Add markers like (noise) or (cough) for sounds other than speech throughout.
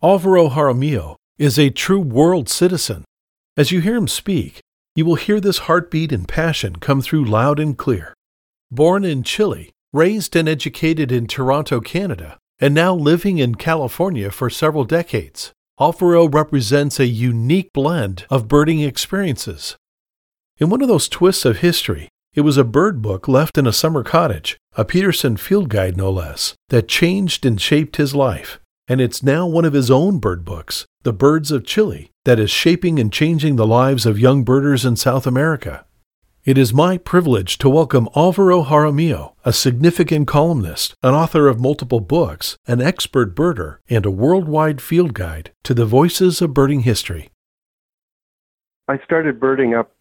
Alvaro Jaramillo is a true world citizen. As you hear him speak, you will hear this heartbeat and passion come through loud and clear. Born in Chile, raised and educated in Toronto, Canada, and now living in California for several decades, Alvaro represents a unique blend of birding experiences. In one of those twists of history, it was a bird book left in a summer cottage, a Peterson field guide no less, that changed and shaped his life and it's now one of his own bird books, The Birds of Chile, that is shaping and changing the lives of young birders in South America. It is my privilege to welcome Alvaro Jaramillo, a significant columnist, an author of multiple books, an expert birder, and a worldwide field guide to the Voices of Birding History. I started birding up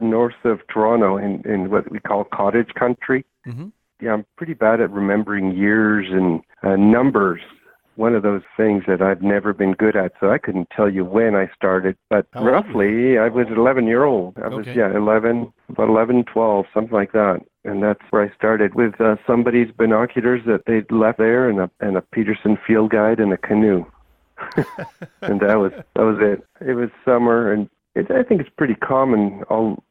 north of Toronto in, in what we call cottage country. Mm-hmm. Yeah, I'm pretty bad at remembering years and uh, numbers one of those things that I've never been good at, so I couldn't tell you when I started. But How roughly, I was 11 year old. I was okay. yeah 11, about 11, 12, something like that. And that's where I started with uh, somebody's binoculars that they'd left there, and a and a Peterson field guide and a canoe. (laughs) and that was that was it. It was summer, and it, I think it's pretty common all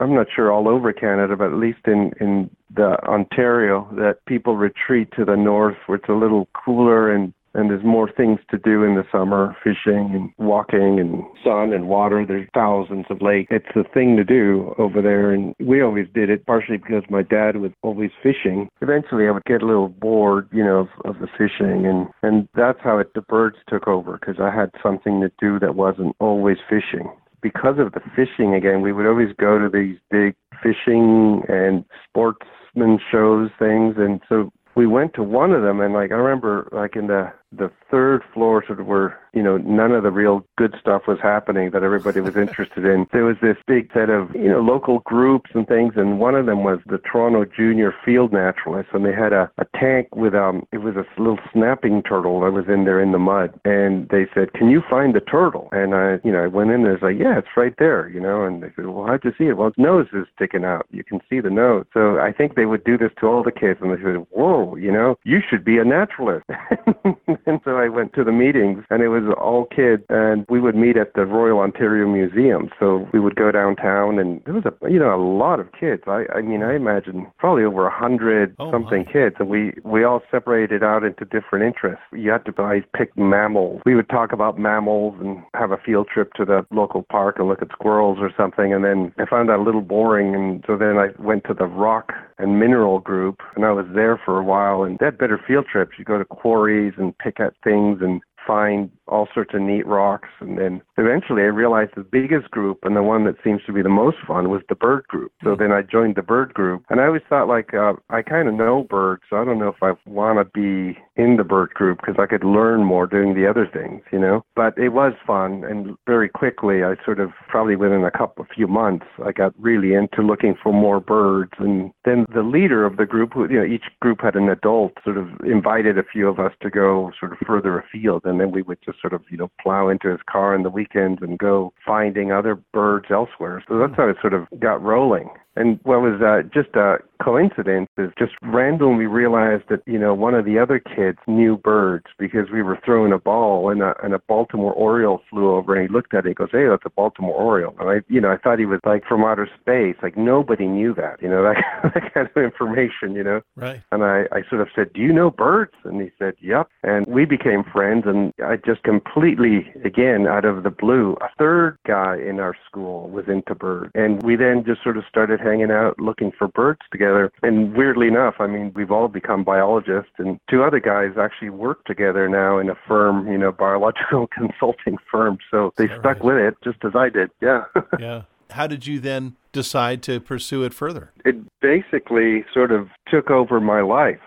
I'm not sure all over Canada, but at least in in the Ontario, that people retreat to the north where it's a little cooler and and there's more things to do in the summer fishing and walking and sun and water. There's thousands of lakes. It's a thing to do over there. And we always did it partially because my dad was always fishing. Eventually i would get a little bored you know of, of the fishing. And and that's how it the birds took over because i had something to do that wasn't always fishing. Because of the fishing again we would always go to these big fishing and sportsman shows things. And so we went to one of them. And like I remember like in the the third floor sort of where you know none of the real good stuff was happening that everybody was (laughs) interested in. There was this big set of you know local groups and things and one of them was the toronto junior field naturalists and they had a, a tank with um it was a little snapping turtle that was in there in the mud and they said can you find the turtle? And i you know i went in there it's like yeah it's right there you know and they said well how'd you see it? Well its nose is sticking out. You can see the nose. So i think they would do this to all the kids and they said whoa you know you should be a naturalist (laughs) (laughs) and so I went to the meetings, and it was all kids, and we would meet at the Royal Ontario Museum. So we would go downtown, and there was a you know a lot of kids. I I mean I imagine probably over a hundred oh, something my. kids, and we we all separated out into different interests. You had to buy pick mammals. We would talk about mammals and have a field trip to the local park and look at squirrels or something. And then I found that a little boring, and so then I went to the rock and mineral group, and I was there for a while. And they had better field trips. You go to quarries and pick at things and find all sorts of neat rocks. And then eventually I realized the biggest group and the one that seems to be the most fun was the bird group. So then I joined the bird group. And I always thought, like, uh, I kind of know birds, so I don't know if I want to be in the bird group because I could learn more doing the other things, you know? But it was fun. And very quickly, I sort of, probably within a couple, few months, I got really into looking for more birds. And then the leader of the group, you know, each group had an adult, sort of invited a few of us to go sort of further afield. And then we would just sort of, you know, plow into his car in the weekends and go finding other birds elsewhere. So that's how it sort of got rolling. And what was uh, just a coincidence is just randomly realized that, you know, one of the other kids knew birds because we were throwing a ball and a, and a Baltimore Oriole flew over and he looked at it and goes, hey, that's a Baltimore Oriole. And I, you know, I thought he was like from outer space. Like nobody knew that, you know, (laughs) that, that kind of information, you know. Right. And I, I sort of said, do you know birds? And he said, yep. And we became friends and I just completely, again, out of the blue, a third guy in our school was into birds. And we then just sort of started hanging out looking for birds together. And weirdly enough, I mean, we've all become biologists, and two other guys actually work together now in a firm, you know, biological (laughs) consulting firm. So they stuck right? with it just as I did. Yeah. (laughs) yeah. How did you then decide to pursue it further? It basically sort of took over my life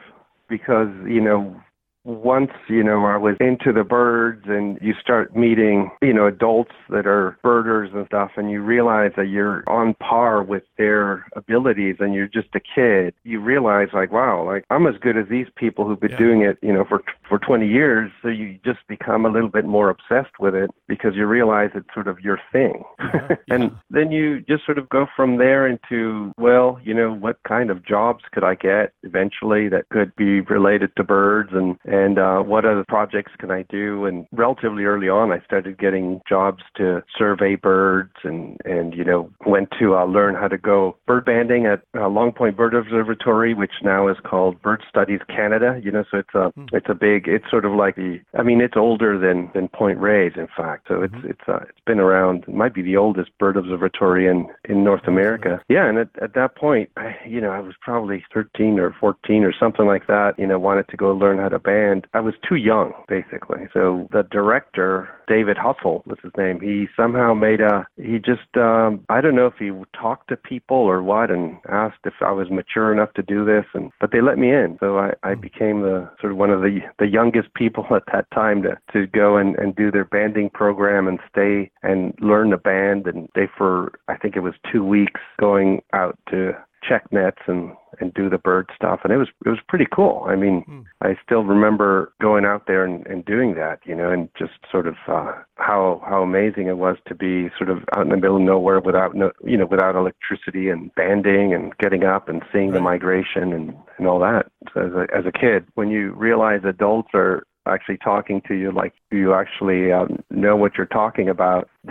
because, you know, once you know I was into the birds and you start meeting you know adults that are birders and stuff and you realize that you're on par with their abilities and you're just a kid you realize like wow like I'm as good as these people who've been yeah. doing it you know for for 20 years so you just become a little bit more obsessed with it because you realize it's sort of your thing uh-huh. (laughs) yeah. and then you just sort of go from there into well you know what kind of jobs could I get eventually that could be related to birds and and uh, what other projects can I do? And relatively early on, I started getting jobs to survey birds, and and you know went to uh, learn how to go bird banding at uh, Long Point Bird Observatory, which now is called Bird Studies Canada. You know, so it's a mm. it's a big. It's sort of like the. I mean, it's older than than Point Reyes, in fact. So it's mm-hmm. it's uh, it's been around. It might be the oldest bird observatory in in North America. Yeah, and at, at that point, I, you know, I was probably 13 or 14 or something like that. You know, wanted to go learn how to band. I was too young, basically. So the director, David Hussell was his name. He somehow made a. He just. um I don't know if he talked to people or what, and asked if I was mature enough to do this, and but they let me in. So I, I hmm. became the sort of one of the the youngest people (laughs) at that time to to go and and do their banding program and stay and learn the band and they for I think it was two weeks going out to check nets and and do the bird stuff and it was it was pretty cool i mean mm. i still remember going out there and, and doing that you know and just sort of uh how how amazing it was to be sort of out in the middle of nowhere without no you know without electricity and banding and getting up and seeing right. the migration and and all that so as a as a kid when you realize adults are actually talking to you like you actually um, know what you're talking about (laughs)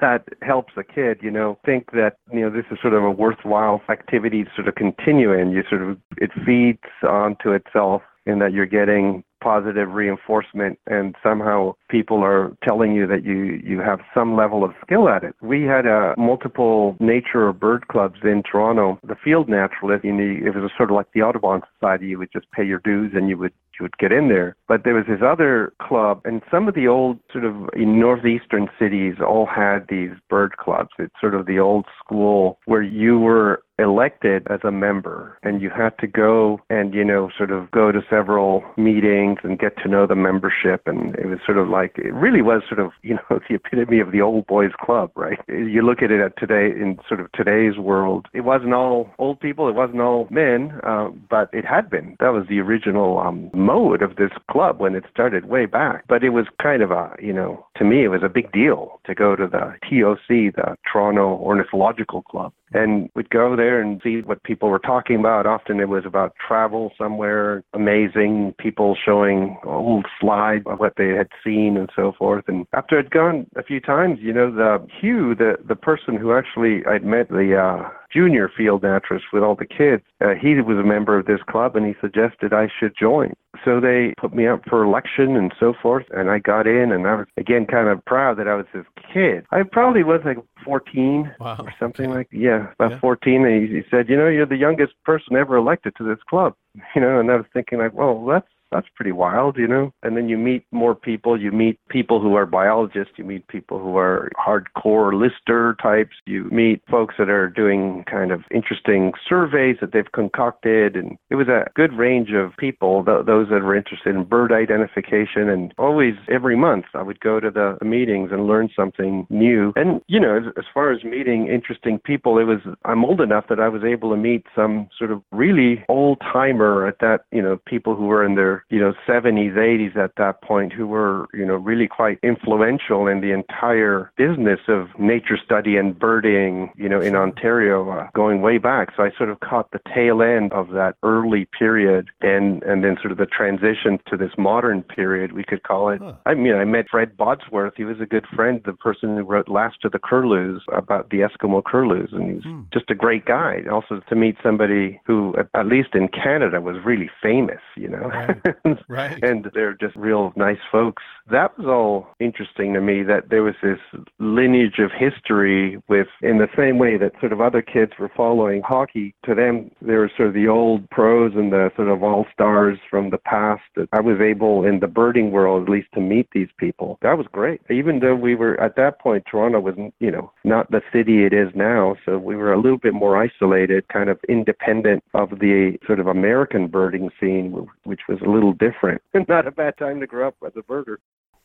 that helps a kid you know think that you know this is sort of a worthwhile activity to sort of continue in you sort of it feeds onto itself in that you're getting positive reinforcement and somehow people are telling you that you you have some level of skill at it. We had uh, multiple nature or bird clubs in Toronto. The field naturalist, you know, it was sort of like the Audubon Society. You would just pay your dues and you would you would get in there. But there was this other club, and some of the old sort of in northeastern cities all had these bird clubs. It's sort of the old school where you were elected as a member and you had to go and you know sort of go to several meetings and get to know the membership and it was sort of like it really was sort of you know (laughs) the epitome of the old boys club right you look at it at today in sort of today's world it wasn't all old people it wasn't all men uh, but it had been that was the original um, mode of this club when it started way back. But it was kind of a you know to me it was a big deal to go to the TOC the Toronto Ornithological Club and we'd go there and see what people were talking about. Often it was about travel somewhere amazing, people showing old slides of what they had seen and so forth. And after I'd gone a few times, you know, the Hugh, the the person who actually I'd met the uh junior field naturalist with all the kids. Uh, he was a member of this club and he suggested I should join. So they put me up for election and so forth, and I got in, and I was again kind of proud that I was this kid. I probably was like 14 wow. or something okay. like yeah, about yeah. 14. And he, he said, you know, you're the youngest person ever elected to this club. (laughs) You know, and I was thinking like, well, that's that's pretty wild, you know. And then you meet more people. You meet people who are biologists. You meet people who are hardcore lister types. You meet folks that are doing kind of interesting surveys that they've concocted. And it was a good range of people, th- those that were interested in bird identification. And always, every month, I would go to the meetings and learn something new. And, you know, as, as far as meeting interesting people, it was, I'm old enough that I was able to meet some sort of really old timer at that, you know, people who were in their you know 70s 80s at that point who were you know really quite influential in the entire business of nature study and birding you know in Ontario uh, going way back. So I sort of caught the tail end of that early period and and then sort of the transition to this modern period we could call it. Huh. I mean I met Fred Bodsworth. He was a good friend the person who wrote Last of the Curlews about the Eskimo curlews. And he's hmm. just a great guy. Also to meet somebody who at least in Canada was really famous you know? Right. (laughs) right. and they're just real nice folks. That was all interesting to me that there was this lineage of history with, in the same way that sort of other kids were following hockey, to them, there were sort of the old pros and the sort of all stars from the past. That I was able, in the birding world at least, to meet these people. That was great. Even though we were, at that point, Toronto was, you know, not the city it is now, so we were a little bit more isolated, kind of independent of the sort of American birding scene, which was a little different. (laughs) Not a bad time to grow up as a birder.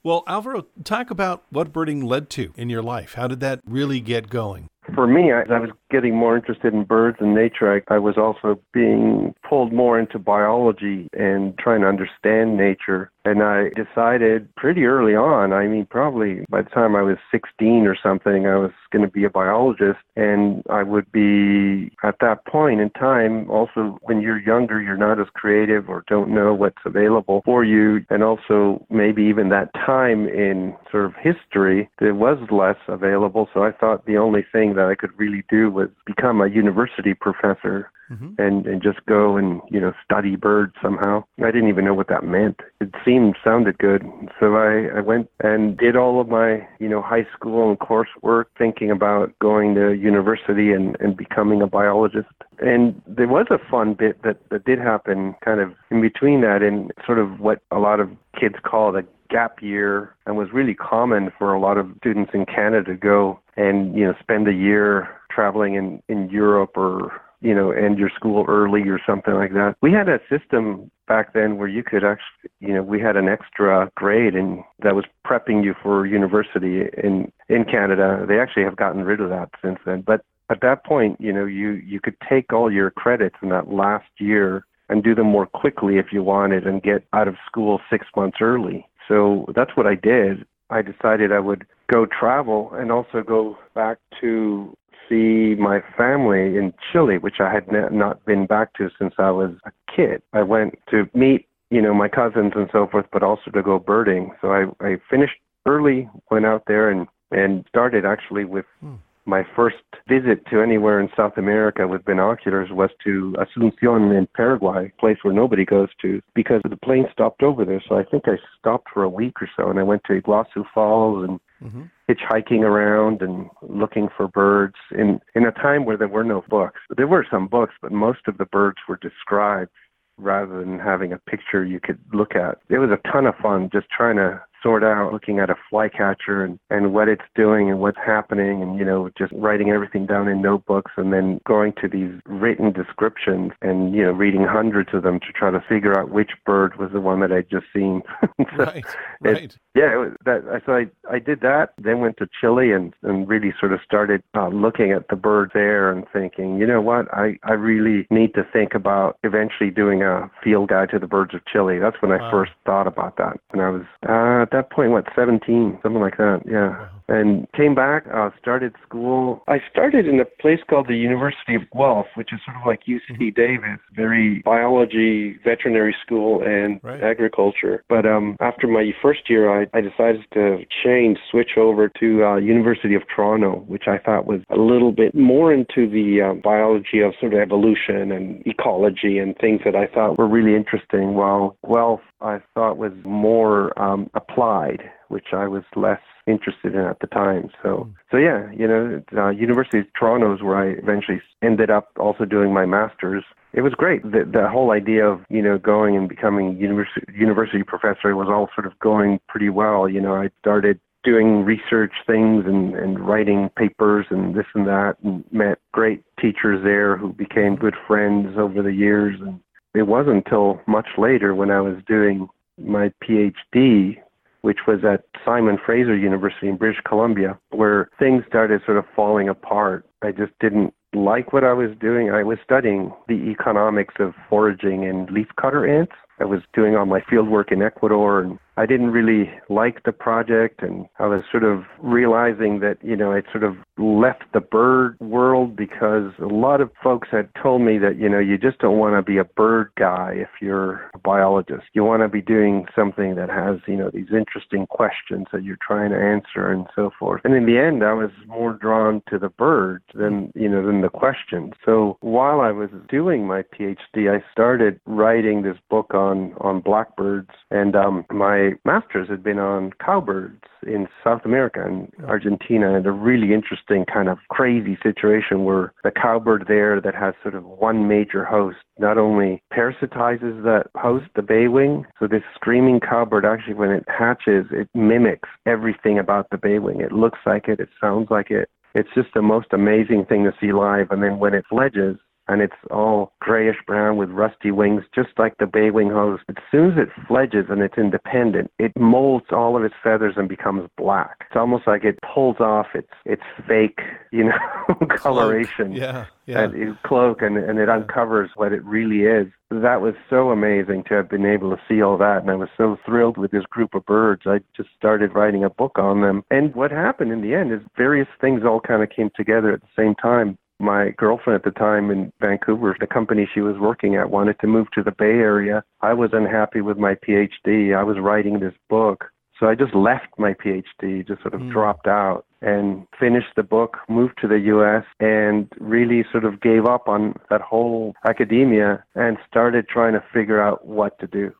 Well, Alvaro, talk about what birding led to in your life. How did that really get going? For me, I, I was getting more interested in birds and nature, I, I was also being pulled more into biology and trying to understand nature. And I decided pretty early on, I mean, probably by the time I was 16 or something, I was going to be a biologist. And I would be, at that point in time, also when you're younger, you're not as creative or don't know what's available for you. And also, maybe even that time in sort of history, there was less available. So I thought the only thing that I could really do was become a university professor mm-hmm. and and just go and you know study birds somehow. I didn't even know what that meant. It seemed sounded good, so I I went and did all of my you know high school and coursework, thinking about going to university and and becoming a biologist. And there was a fun bit that that did happen, kind of in between that, and sort of what a lot of kids call the gap year and was really common for a lot of students in Canada to go and you know spend a year traveling in in Europe or you know, end your school early or something like that. We had a system back then where you could actually, you know, we had an extra grade and that was prepping you for university in in Canada. They actually have gotten rid of that since then. But at that point, you know, you you could take all your credits in that last year and do them more quickly if you wanted and get out of school 6 months early. So that's what I did. I decided I would go travel and also go back to see my family in Chile, which I had not been back to since I was a kid. I went to meet, you know, my cousins and so forth, but also to go birding. So I, I finished early, went out there and, and started actually with hmm. my first visit to anywhere in South America with binoculars was to Asuncion in Paraguay, a place where nobody goes to because the plane stopped over there. So I think I stopped for a week or so and I went to Iguazu Falls and mm-hmm. hitchhiking around and looking for birds in in a time where there were no books. There were some books, but most of the birds were described rather than having a picture you could look at. It was a ton of fun just trying to sort out looking at a flycatcher and, and what it's doing and what's happening and, you know, just writing everything down in notebooks and then going to these written descriptions and, you know, reading hundreds of them to try to figure out which bird was the one that I'd just seen. (laughs) so right, right. Yeah, was that, so I, I did that, then went to Chile and, and really sort of started uh, looking at the birds there and thinking, you know what, I, I really need to think about eventually doing a field guide to the birds of Chile. That's when wow. I first thought about that. And I was, uh, that point, what, 17, something like that. Yeah. And came back, uh, started school. I started in a place called the University of Guelph, which is sort of like UC mm-hmm. Davis, very biology, veterinary school, and right. agriculture. But um, after my first year, I, I decided to change, switch over to uh, University of Toronto, which I thought was a little bit more into the uh, biology of sort of evolution and ecology and things that I thought were really interesting. While Guelph, I thought was more um, applied, which I was less interested in at the time. So, mm. so yeah, you know, uh, University of Toronto is where I eventually ended up also doing my master's. It was great. The, the whole idea of you know going and becoming university university professor was all sort of going pretty well. You know, I started doing research things and, and writing papers and this and that and met great teachers there who became good friends over the years and it wasn't until much later when I was doing my PhD which was at Simon Fraser University in British Columbia, where things started sort of falling apart. I just didn't like what I was doing. I was studying the economics of foraging in leafcutter ants. I was doing all my field work in Ecuador and I didn't really like the project and I was sort of realizing that, you know, I'd sort of left the bird world because a lot of folks had told me that, you know, you just don't want to be a bird guy if you're a biologist. You want to be doing something that has, you know, these interesting questions that you're trying to answer and so forth. And in the end, I was more drawn to the birds than, you know, than the questions. So while I was doing my PhD, I started writing this book on, on blackbirds and um, my master's had been on cowbirds in South America and Argentina, and a really interesting kind of crazy situation where the cowbird there that has sort of one major host not only parasitizes that host, the baywing. So this screaming cowbird actually, when it hatches, it mimics everything about the baywing. It looks like it, it sounds like it. It's just the most amazing thing to see live. And then when it fledges, and it's all grayish brown with rusty wings, just like the bay wing hose. As soon as it fledges and it's independent, it molts all of its feathers and becomes black. It's almost like it pulls off its its fake, you know, (laughs) coloration. Yeah, yeah. And cloak and, and it uncovers what it really is. That was so amazing to have been able to see all that and I was so thrilled with this group of birds. I just started writing a book on them. And what happened in the end is various things all kind of came together at the same time my girlfriend at the time in Vancouver, the company she was working at wanted to move to the Bay Area. I was unhappy with my PhD. I was writing this book. So I just left my PhD, just sort of mm. dropped out and finished the book, moved to the US, and really sort of gave up on that whole academia and started trying to figure out what to do.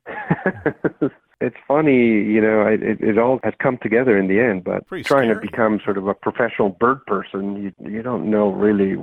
(laughs) it's funny, you know, it, it all has come together in the end, but Pretty trying scary. to become sort of a professional bird person, you, you don't know really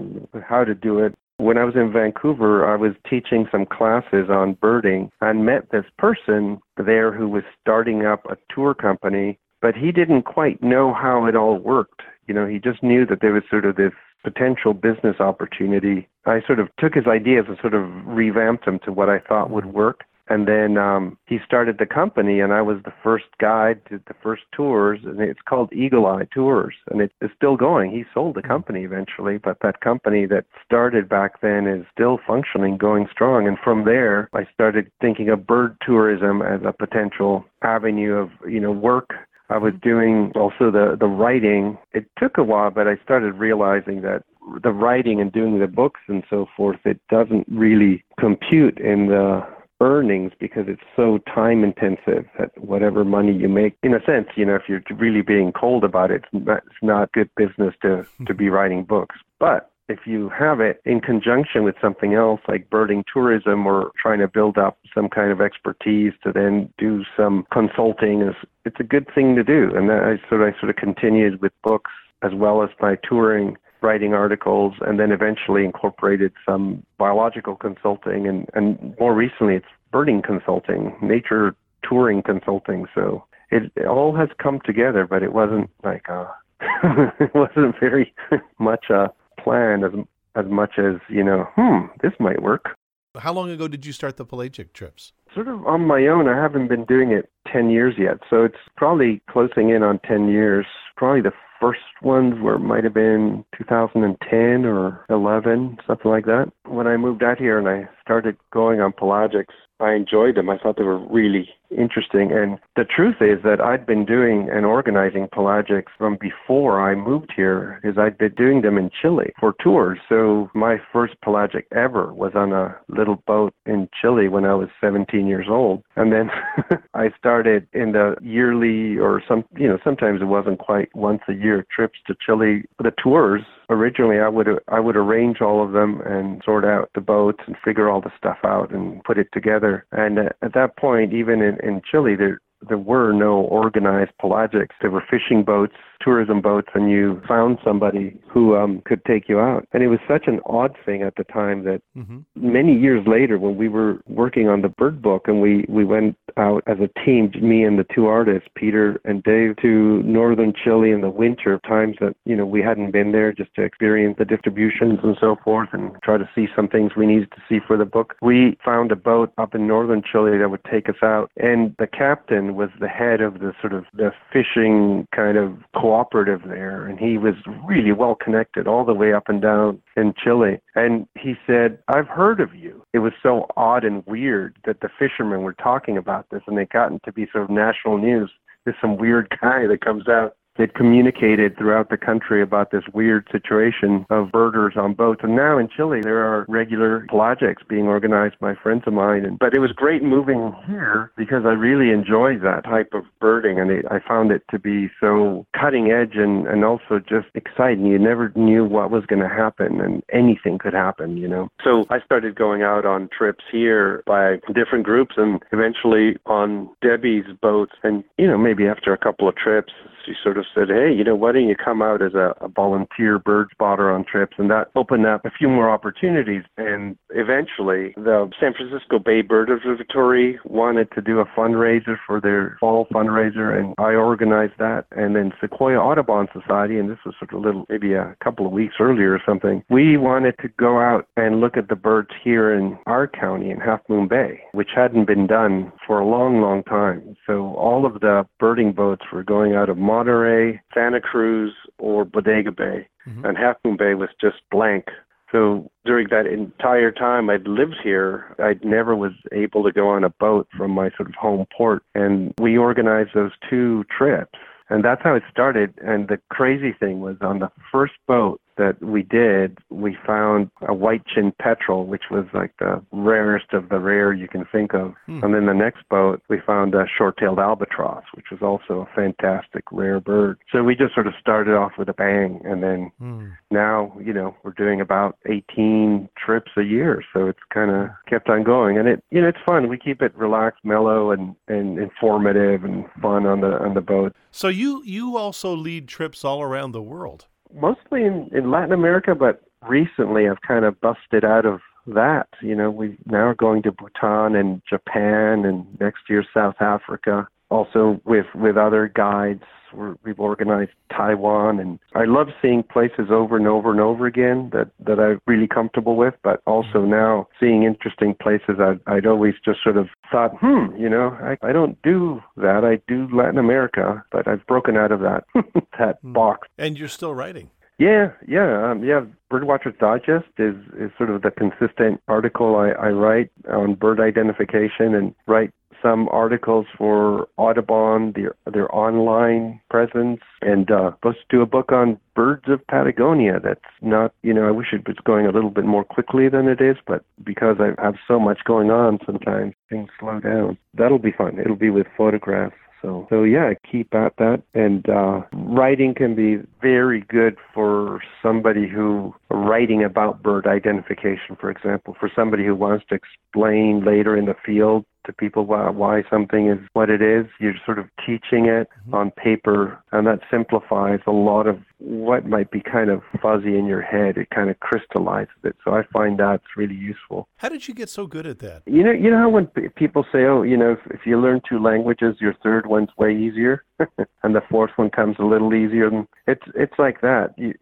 how to do it. When I was in Vancouver, I was teaching some classes on birding and met this person there who was starting up a tour company, but he didn't quite know how it all worked. You know, he just knew that there was sort of this potential business opportunity. I sort of took his ideas and sort of revamped them to what I thought would work. And then um, he started the company, and I was the first guide to the first tours, and it's called Eagle Eye Tours, and it is still going. He sold the company eventually, but that company that started back then is still functioning, going strong. And from there, I started thinking of bird tourism as a potential avenue of you know work. I was doing also the the writing. It took a while, but I started realizing that the writing and doing the books and so forth, it doesn't really compute in the earnings because it's so time intensive that whatever money you make in a sense you know if you're really being cold about it it's not, good business to to be writing books. But if you have it in conjunction with something else like birding tourism or trying to build up some kind of expertise to then do some consulting is it's a good thing to do. And that I sort of I sort of continued with books as well as my touring writing articles, and then eventually incorporated some biological consulting, and, and more recently it's birding consulting, nature touring consulting. So it, it all has come together, but it wasn't like a, (laughs) it wasn't very (laughs) much a plan as as much as you know. Hmm, this might work. How long ago did you start the pelagic trips? Sort of on my own. I haven't been doing it 10 years yet. So it's probably closing in on 10 years. Probably the first ones were might have been 2010 or 11, something like that. When I moved out here and I started going on pelagics, I enjoyed them. I thought they were really interesting. And the truth is that I'd been doing and organizing pelagics from before I moved here, because I'd been doing them in Chile for tours. So my first pelagic ever was on a little boat in Chile when I was 17 years old. And then (laughs) I started in the yearly or some, you know, sometimes it wasn't quite once a year trips to Chile. The tours originally I would I would arrange all of them and sort out the boats and figure all the stuff out and put it together. And uh, at that point, even in in Chile, there there were no organized pelagics. There were fishing boats, tourism boats, and you found somebody who um, could take you out. And it was such an odd thing at the time that mm-hmm. many years later, when we were working on the bird book and we, we went out as a team, me and the two artists, Peter and Dave, to northern Chile in the winter, times that, you know, we hadn't been there just to experience the distributions and so forth and try to see some things we needed to see for the book. We found a boat up in northern Chile that would take us out. And the captain was the head of the sort of the fishing kind of cooperative there, and he was really well connected all the way up and down in Chile. And he said, I've heard of you. It was so odd and weird that the fishermen were talking about this, and they gotten to be sort of national news. There's some weird (laughs) guy that comes out that communicated throughout the country about this weird situation of birders on boats. And now in Chile, there are regular pelagics being organized by friends of mine. And, but it was great moving here because I really enjoy that type of birding. And it, I found it to be so cutting edge and, and also just exciting. You never knew what was going to happen and anything could happen, you know. So I started going out on trips here by different groups and eventually on Debbie's boats. And, you know, maybe after a couple of trips, she sort of said, hey, you know, why don't you come out as a, a volunteer bird spotter on trips? And that opened up a few more opportunities. And eventually, the San Francisco Bay Bird Observatory wanted to do a fundraiser for their fall fundraiser, and I organized that. And then Sequoia Audubon Society, and this was sort of a little, maybe a couple of weeks earlier or something, we wanted to go out and look at the birds here in our county in Half Moon Bay, which hadn't been done for a long, long time. So all of the birding boats were going out of Monterey, Santa Cruz, or Bodega Bay, mm-hmm. and Half Moon Bay was just blank. So during that entire time I'd lived here, I never was able to go on a boat from my sort of home port. And we organized those two trips. And that's how it started. And the crazy thing was on the first boat, that we did, we found a white chin petrel, which was like the rarest of the rare you can think of. Hmm. And then the next boat, we found a short-tailed albatross, which was also a fantastic rare bird. So we just sort of started off with a bang, and then hmm. now, you know, we're doing about 18 trips a year. So it's kind of kept on going, and it, you know, it's fun. We keep it relaxed, mellow, and and informative and fun on the on the boat. So you you also lead trips all around the world mostly in, in Latin America, but recently I've kind of busted out of that. You know, we now are going to Bhutan and Japan and next year South Africa. Also with with other guides, we have organized Taiwan, and I love seeing places over and over and over again that that I'm really comfortable with. But also now seeing interesting places I'd, I'd always just sort of thought, hmm, you know, I I don't do that. I do Latin America, but I've broken out of that (laughs) that hmm. box. And you're still writing. Yeah, yeah, um, yeah. Birdwatchers Digest is is sort of the consistent article I, I write on bird identification and write some articles for Audubon, their their online presence, and uh, supposed to do a book on birds of Patagonia. That's not, you know, I wish it was going a little bit more quickly than it is, but because I have so much going on, sometimes things slow down. That'll be fun. It'll be with photographs. So, so yeah, keep at that. And uh, writing can be very good for somebody who writing about bird identification, for example, for somebody who wants to explain later in the field to people why, why something is what it is. You're sort of teaching it mm-hmm. on paper, and that simplifies a lot of what might be kind of fuzzy in your head. It kind of crystallizes it. So I find that's really useful. How did you get so good at that? You know, you know how when p- people say, "Oh, you know, if, if you learn two languages, your third one's way easier, (laughs) and the fourth one comes a little easier." And it's it's like that. You,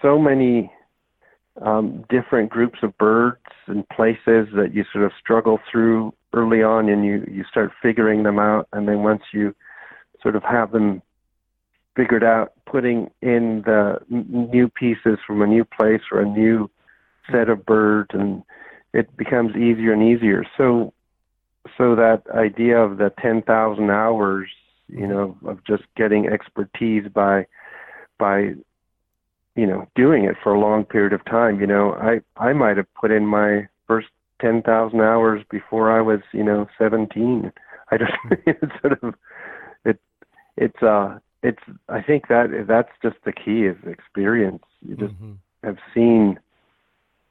so many um, different groups of birds and places that you sort of struggle through early on, and you you start figuring them out, and then once you sort of have them figured out, putting in the new pieces from a new place or a new set of birds, and it becomes easier and easier. So, so that idea of the ten thousand hours, you know, of just getting expertise by by you know, doing it for a long period of time. You know, I I might have put in my first ten thousand hours before I was, you know, seventeen. I just (laughs) it's sort of it it's uh it's I think that that's just the key is experience. You just mm-hmm. have seen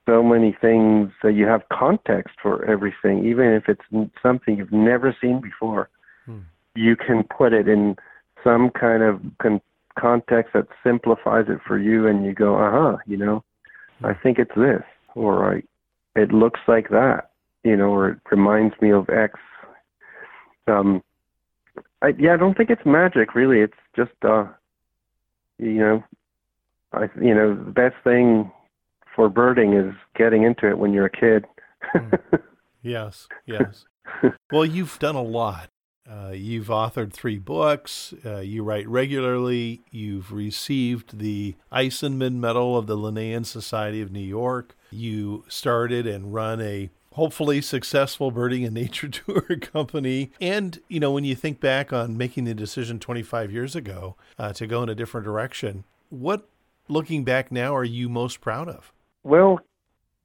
so many things that you have context for everything, even if it's something you've never seen before. Mm. You can put it in some kind of con- context that simplifies it for you and you go, uh-huh, you know, I think it's this, or I, it looks like that, you know, or it reminds me of X. Um, I, yeah, I don't think it's magic, really. It's just, uh, you know, I, you know, the best thing for birding is getting into it when you're a kid. Hmm. (laughs) yes, yes. well, you've done a lot. Uh, you've authored three books. Uh, you write regularly. You've received the Eisenman Medal of the Linnean Society of New York. You started and run a hopefully successful birding and nature (laughs) tour company. And, you know, when you think back on making the decision 25 years ago uh, to go in a different direction, what, looking back now, are you most proud of? Well,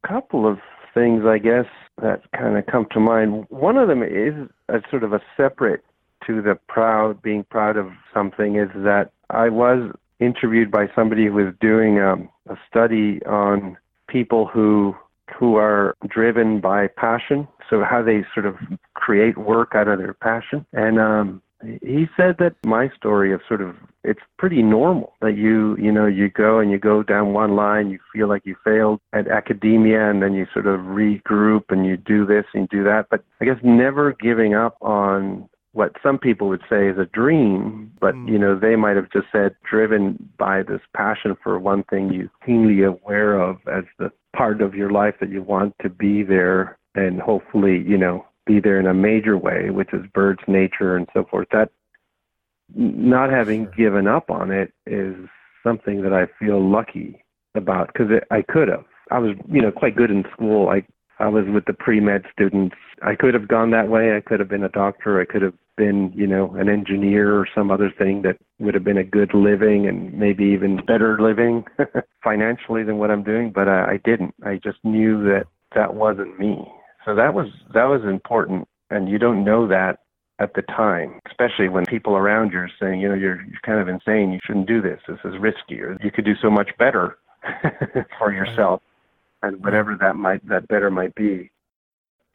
a couple of things, I guess, that kind of come to mind. One of them is a sort of a separate to the proud, being proud of something, is that I was interviewed by somebody who was doing um, a study on people who who are driven by passion. So how they sort of create work out of their passion. And um, he said that my story of sort of it's pretty normal that you you know you go and you go down one line you feel like you failed at academia and then you sort of regroup and you do this and you do that but i guess never giving up on what some people would say is a dream, but mm. you know they might have just said driven by this passion for one thing you keenly aware of as the part of your life that you want to be there and hopefully you know be there in a major way, which is birds, nature, and so forth. That not having given up on it is something that I feel lucky about because I could have. I was, you know, quite good in school. I I was with the pre med students. I could have gone that way. I could have been a doctor. I could have been, you know, an engineer or some other thing that would have been a good living and maybe even better living (laughs) financially than what I'm doing. But I, I didn't. I just knew that that wasn't me. So that was that was important, and you don't know that at the time, especially when people around you are saying, you know, you're you're kind of insane. You shouldn't do this. This is risky, or you could do so much better (laughs) for yourself, and whatever that might that better might be.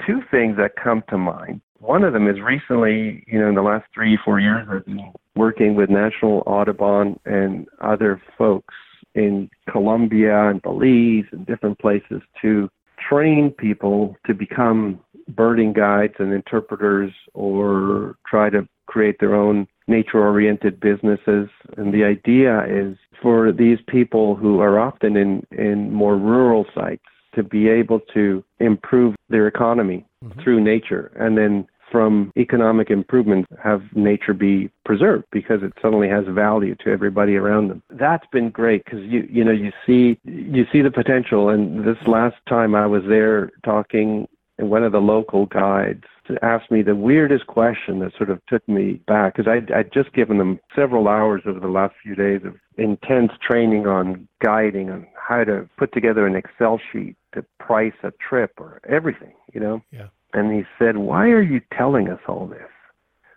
Two things that come to mind. One of them is recently, you know, in the last three four years, I've been working with National Audubon and other folks in Colombia and Belize and different places to train people to become birding guides and interpreters or try to create their own nature oriented businesses. And the idea is for these people who are often in, in more rural sites to be able to improve their economy mm-hmm. through nature and then from economic improvement have nature be preserved because it suddenly has value to everybody around them. That's been great because you you know you see you see the potential. And this last time I was there talking, and one of the local guides asked me the weirdest question that sort of took me back because I'd, I'd just given them several hours over the last few days of intense training on guiding on how to put together an Excel sheet to price a trip or everything, you know. Yeah and he said, Why are you telling us all this?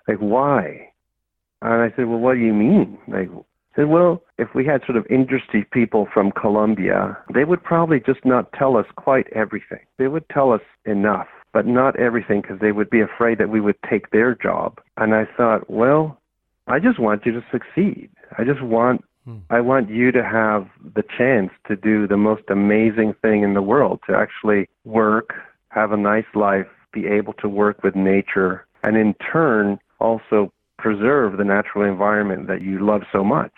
Like, why? And I said, Well, what do you mean? Like, he said, Well, if we had sort of industry people from Colombia, they would probably just not tell us quite everything. They would tell us enough, but not everything because they would be afraid that we would take their job. And I thought, Well, I just want you to succeed. I just want hmm. I want you to have the chance to do the most amazing thing in the world, to actually work, have a nice life, be able to work with nature and in turn also preserve the natural environment that you love so much.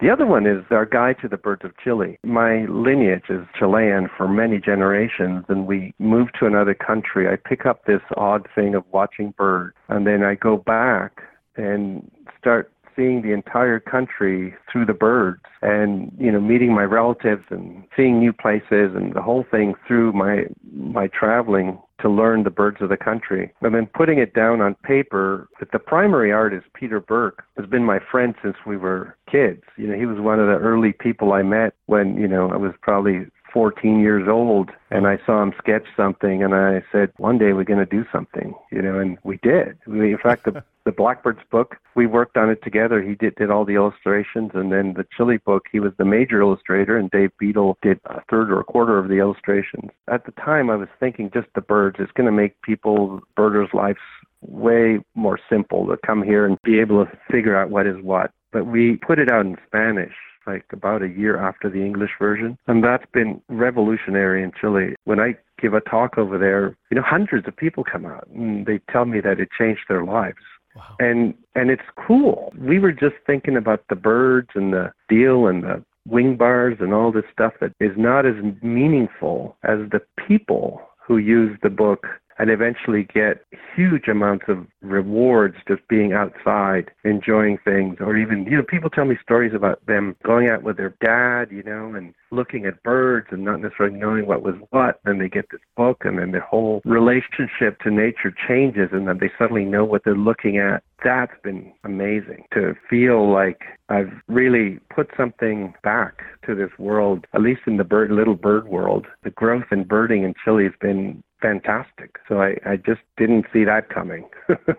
The other one is our guide to the birds of Chile. My lineage is Chilean for many generations, and we move to another country. I pick up this odd thing of watching birds, and then I go back and start seeing the entire country through the birds and you know meeting my relatives and seeing new places and the whole thing through my my traveling to learn the birds of the country and then putting it down on paper that the primary artist peter burke has been my friend since we were kids you know he was one of the early people i met when you know i was probably 14 years old and I saw him sketch something and I said, one day we're going to do something, you know, and we did. We, in fact, the, the Blackbirds book, we worked on it together. He did, did all the illustrations and then the Chile book, he was the major illustrator and Dave Beadle did a third or a quarter of the illustrations. At the time I was thinking just the birds, it's going to make people, birders' lives way more simple to come here and be able to figure out what is what. But we put it out in Spanish like about a year after the English version. And that's been revolutionary in Chile. When I give a talk over there, you know, hundreds of people come out and they tell me that it changed their lives. Wow. And and it's cool. We were just thinking about the birds and the deal and the wing bars and all this stuff that is not as meaningful as the people who use the book and eventually get huge amounts of rewards just being outside, enjoying things, or even, you know, people tell me stories about them going out with their dad, you know, and looking at birds and not necessarily knowing what was what. Then they get this book, and then their whole relationship to nature changes, and then they suddenly know what they're looking at. That's been amazing to feel like I've really put something back to this world, at least in the bird, little bird world. The growth in birding in Chile has been fantastic. So I, I just didn't see that coming. (laughs)